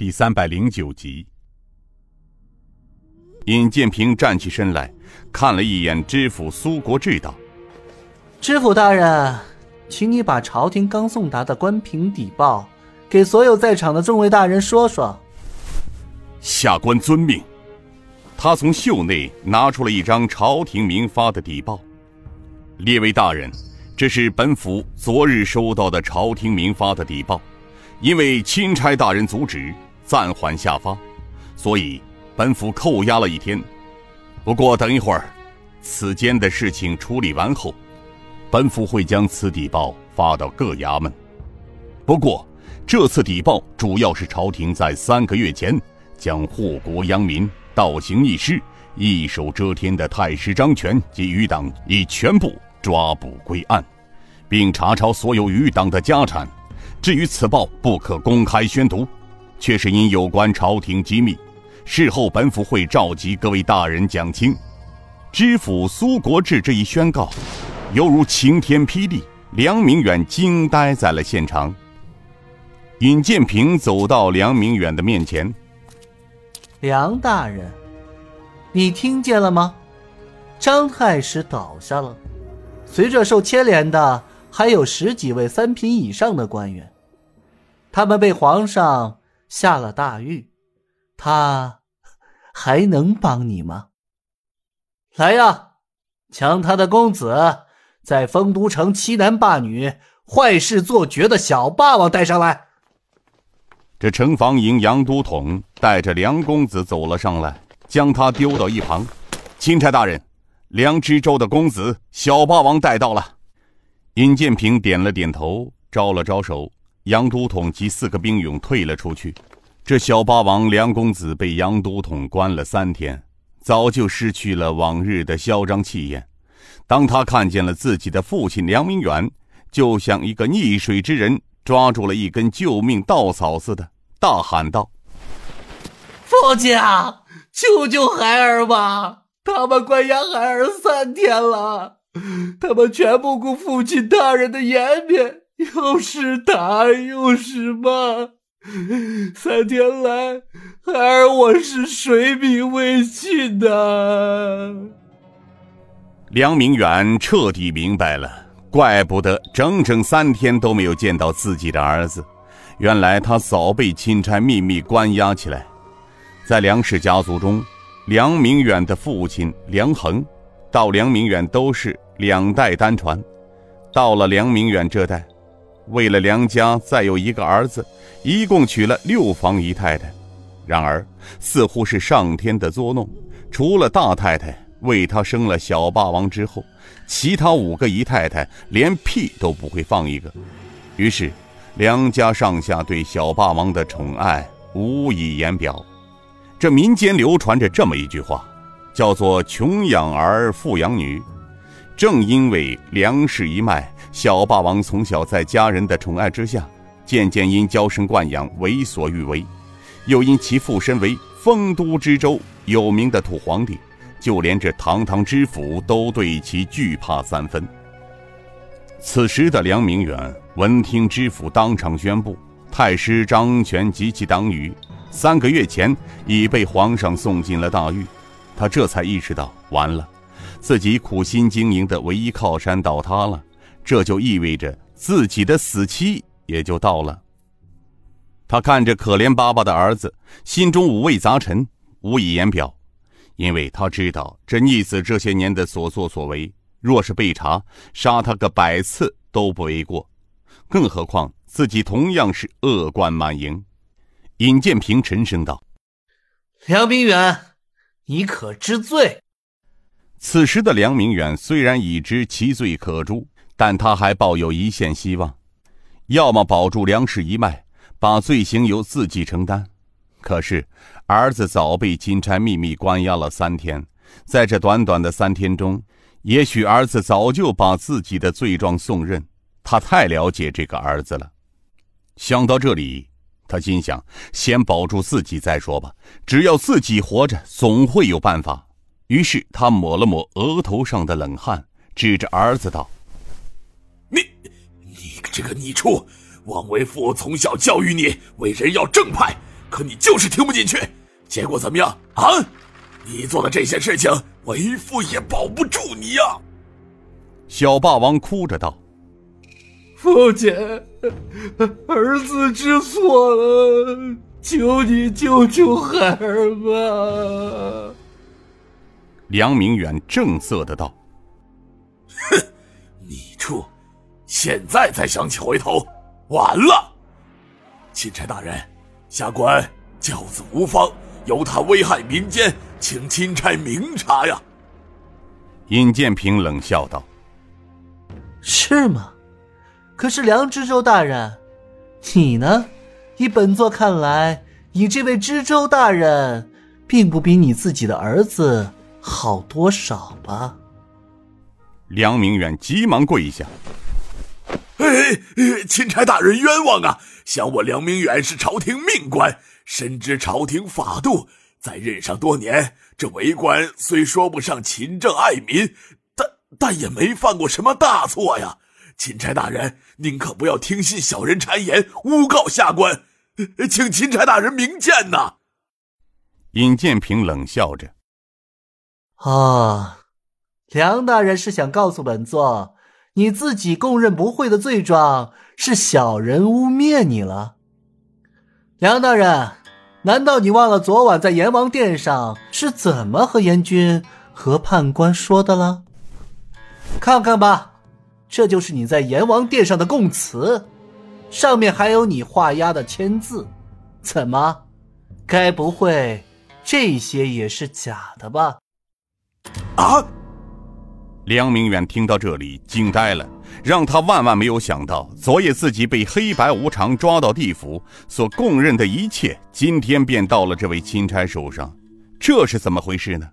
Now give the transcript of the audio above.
第三百零九集。尹建平站起身来，看了一眼知府苏国志，道：“知府大人，请你把朝廷刚送达的关平底报，给所有在场的众位大人说说。”下官遵命。他从袖内拿出了一张朝廷明发的底报，列位大人，这是本府昨日收到的朝廷明发的底报，因为钦差大人阻止，暂缓下发，所以。本府扣押了一天，不过等一会儿，此间的事情处理完后，本府会将此邸报发到各衙门。不过，这次邸报主要是朝廷在三个月前将祸国殃民、倒行逆施、一手遮天的太师张权及余党已全部抓捕归案，并查抄所有余党的家产。至于此报不可公开宣读，却是因有关朝廷机密。事后，本府会召集各位大人讲清。知府苏国志这一宣告，犹如晴天霹雳，梁明远惊呆在了现场。尹建平走到梁明远的面前：“梁大人，你听见了吗？张太师倒下了，随着受牵连的还有十几位三品以上的官员，他们被皇上下了大狱，他。”还能帮你吗？来呀，将他的公子在丰都城欺男霸女、坏事做绝的小霸王带上来。这城防营杨都统带着梁公子走了上来，将他丢到一旁。钦差大人，梁知州的公子小霸王带到了。尹建平点了点头，招了招手，杨都统及四个兵勇退了出去。这小八王梁公子被杨都统关了三天，早就失去了往日的嚣张气焰。当他看见了自己的父亲梁明远，就像一个溺水之人抓住了一根救命稻草似的，大喊道：“父亲啊，救救孩儿吧！他们关押孩儿三天了，他们全不顾父亲大人的颜面，又是打又是骂。”三天来，孩儿我是水米未进的。梁明远彻底明白了，怪不得整整三天都没有见到自己的儿子，原来他早被钦差秘密关押起来。在梁氏家族中，梁明远的父亲梁恒，到梁明远都是两代单传，到了梁明远这代，为了梁家再有一个儿子。一共娶了六房姨太太，然而似乎是上天的捉弄，除了大太太为他生了小霸王之后，其他五个姨太太连屁都不会放一个。于是，梁家上下对小霸王的宠爱无以言表。这民间流传着这么一句话，叫做“穷养儿，富养女”。正因为梁氏一脉，小霸王从小在家人的宠爱之下。渐渐因娇生惯养为所欲为，又因其父身为丰都知州有名的土皇帝，就连这堂堂知府都对其惧怕三分。此时的梁明远闻听知府当场宣布，太师张权及其党羽三个月前已被皇上送进了大狱，他这才意识到完了，自己苦心经营的唯一靠山倒塌了，这就意味着自己的死期。也就到了。他看着可怜巴巴的儿子，心中五味杂陈，无以言表。因为他知道这逆子这些年的所作所为，若是被查，杀他个百次都不为过。更何况自己同样是恶贯满盈。尹建平沉声道：“梁明远，你可知罪？”此时的梁明远虽然已知其罪可诛，但他还抱有一线希望。要么保住梁氏一脉，把罪行由自己承担。可是，儿子早被金钗秘密关押了三天，在这短短的三天中，也许儿子早就把自己的罪状送认。他太了解这个儿子了。想到这里，他心想：先保住自己再说吧。只要自己活着，总会有办法。于是，他抹了抹额头上的冷汗，指着儿子道。这个逆畜，枉为父从小教育你为人要正派，可你就是听不进去。结果怎么样啊？你做的这些事情，为父也保不住你呀！小霸王哭着道：“父亲，儿子知错了，求你救救孩儿吧。”梁明远正色的道：“哼，你处，现在才想起回头，晚了。钦差大人，下官教子无方，由他危害民间，请钦差明察呀。”尹建平冷笑道：“是吗？可是梁知州大人，你呢？以本座看来，你这位知州大人，并不比你自己的儿子。”好多少吧？梁明远急忙跪下：“哎，钦差大人冤枉啊！想我梁明远是朝廷命官，深知朝廷法度，在任上多年，这为官虽说不上勤政爱民，但但也没犯过什么大错呀！钦差大人，您可不要听信小人谗言，诬告下官，请钦差大人明鉴呐！”尹建平冷笑着。啊，梁大人是想告诉本座，你自己供认不讳的罪状是小人污蔑你了。梁大人，难道你忘了昨晚在阎王殿上是怎么和阎君和判官说的了？看看吧，这就是你在阎王殿上的供词，上面还有你画押的签字。怎么，该不会这些也是假的吧？啊！梁明远听到这里惊呆了，让他万万没有想到，昨夜自己被黑白无常抓到地府所供认的一切，今天便到了这位钦差手上，这是怎么回事呢？